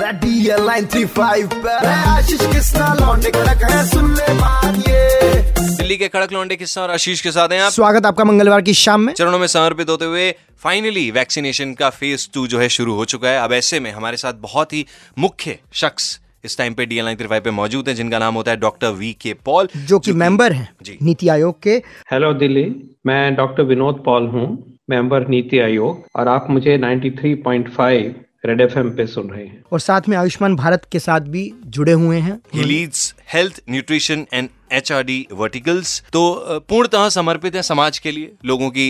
Line three five Ashish Krishna लौंडे कड़क है सुन ले बात ये। दिल्ली के कड़क लौंडे किस्सा और आशीष के साथ हैं आप। स्वागत आपका मंगलवार की शाम में। चरणों में समर्पित होते हुए फाइनली वैक्सीनेशन का फ़ेज़ टू जो है शुरू हो चुका है। अब ऐसे में हमारे साथ बहुत ही मुख्य शख्स इस टाइम पे डीएल नाइन पे मौजूद है जिनका नाम होता है डॉक्टर वी के पॉल जो कि मेंबर हैं नीति आयोग के। हेलो दिल्ली। मैं डॉक्टर विनोद पॉल हूँ मेंबर नीति आयोग। और आप मुझे 93.5 रेड एफ़ पे सुन रहे हैं। और साथ में आयुष्मान भारत के साथ भी जुड़े हुए हैं। He leads health nutrition and H R D verticals तो पूर्णतः समर्पित है समाज के लिए लोगों की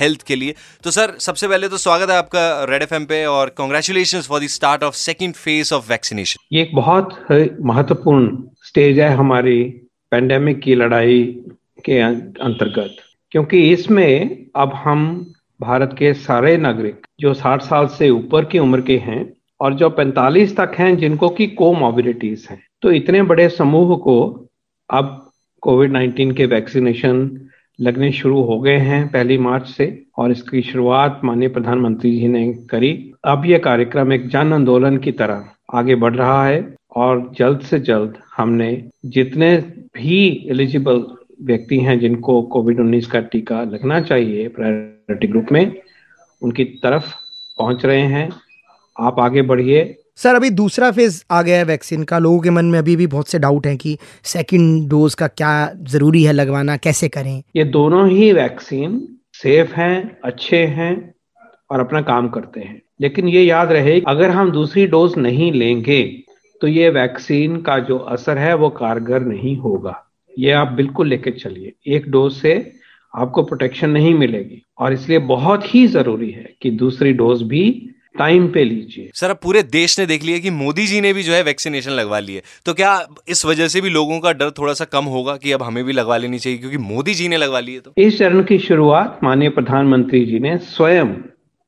हेल्थ के लिए। तो सर सबसे पहले तो स्वागत है आपका रेड एफएम पे और congratulation for the start of second phase of vaccination ये एक बहुत महत्वपूर्ण स्टेज है हमारी पेंडेमिक की लड़ाई के अं- अंतर्गत। क्योंकि इसमें अब हम भारत के सारे नागरिक जो 60 साल से ऊपर की उम्र के हैं और जो 45 तक हैं, जिनको की कोमोबिलिटीज हैं। तो इतने बड़े समूह को अब कोविड 19 के वैक्सीनेशन लगने शुरू हो गए हैं पहली मार्च से और इसकी शुरुआत माननीय प्रधानमंत्री जी ने करी। अब ये कार्यक्रम एक जन आंदोलन की तरह आगे बढ़ रहा है और जल्द से जल्द हमने जितने भी एलिजिबल व्यक्ति हैं जिनको कोविड 19 का टीका लगना चाहिए प्रायोरिटी ग्रुप में उनकी तरफ़ पहुँच रहे हैं। आप आगे बढ़िए। सर अभी दूसरा फ़ेज़ आ गया है वैक्सीन का। लोगों के मन में अभी भी बहुत से डाउट हैं कि सेकंड डोज का क्या ज़रूरी है लगवाना कैसे करें? ये दोनों ही वैक्सीन सेफ़ हैं अच्छे हैं और अपना काम करते हैं। लेकिन ये याद रहे अगर हम दूसरी डोज नहीं लेंगे तो ये वैक्सीन का जो असर है वो कारगर नहीं होगा। ये आप बिल्कुल लेके चलिए। एक डोज से आपको प्रोटेक्शन नहीं मिलेगी और इसलिए बहुत ही ज़रूरी है कि दूसरी डोज भी टाइम पे लीजिए। सर अब पूरे देश ने देख लिया कि मोदी जी ने भी जो है वैक्सीनेशन लगवा ली है। तो क्या इस वजह से भी लोगों का डर थोड़ा सा कम होगा कि अब हमें भी लगवा लेनी चाहिए? क्योंकि मोदी जी ने लगवा ली है तो। इस चरण की शुरुआत माननीय प्रधानमंत्री जी ने स्वयं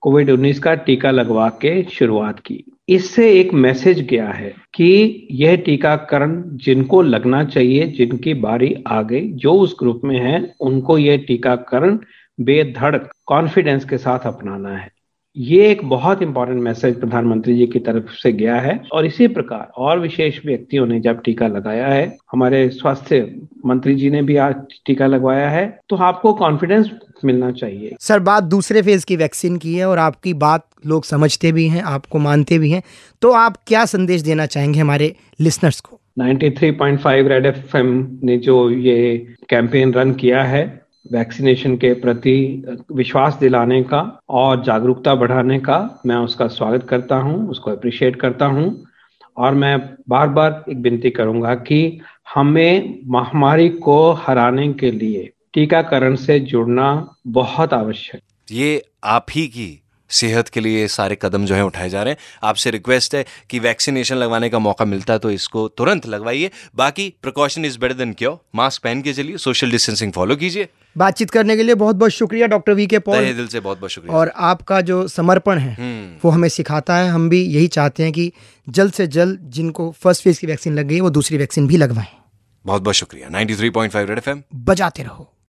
कोविड 19 का टीका लगवा के शुरुआत की। इससे एक मैसेज गया है कि यह टीकाकरण जिनको लगना चाहिए, जिनकी बारी आ गई, जो उस ग्रुप में है, उनको यह टीकाकरण बेधड़क कॉन्फिडेंस के साथ अपनाना है। ये एक बहुत इंपॉर्टेंट मैसेज प्रधानमंत्री जी की तरफ़ से गया है और इसी प्रकार और विशेष व्यक्तियों ने जब टीका लगाया है हमारे स्वास्थ्य मंत्री जी ने भी आज टीका लगवाया है तो आपको कॉन्फिडेंस मिलना चाहिए। सर बात दूसरे फ़ेज़ की वैक्सीन की है और आपकी बात लोग समझते भी हैं आपको मानते भी हैं तो आप क्या संदेश देना चाहेंगे हमारे लिसनर्स को? 93.5 रेड एफएम ने जो ये कैंपेन रन किया है वैक्सीनेशन के प्रति विश्वास दिलाने का और जागरूकता बढ़ाने का मैं उसका स्वागत करता हूँ, उसको अप्रिशिएट करता हूँ। और मैं बार बार एक विनती करूँगा कि हमें महामारी को हराने के लिए टीकाकरण से जुड़ना बहुत आवश्यक। ये आप ही की सेहत के लिए सारे कदम जो है उठाए जा रहे हैं। आपसे रिक्वेस्ट है कि वैक्सीनेशन लगवाने का मौका मिलता है तो इसको तुरंत लगवाइए। बाकी precaution is better than cure mask पहन के चलिए सोशल डिस्टेंसिंग फॉलो कीजिए। बातचीत करने के लिए बहुत बहुत शुक्रिया डॉक्टर वी के पॉल दिल से बहुत बहुत शुक्रिया। और आपका जो समर्पण है हम्म। वो हमें सिखाता है। हम भी यही चाहते हैं कि जल्द से जल्द जिनको फ़र्स्ट फ़ेज़ की वैक्सीन लग गई है वो दूसरी वैक्सीन भी लगवाएँ। बहुत बहुत शुक्रिया। 93.5 रेड एफएम बजाते रहो।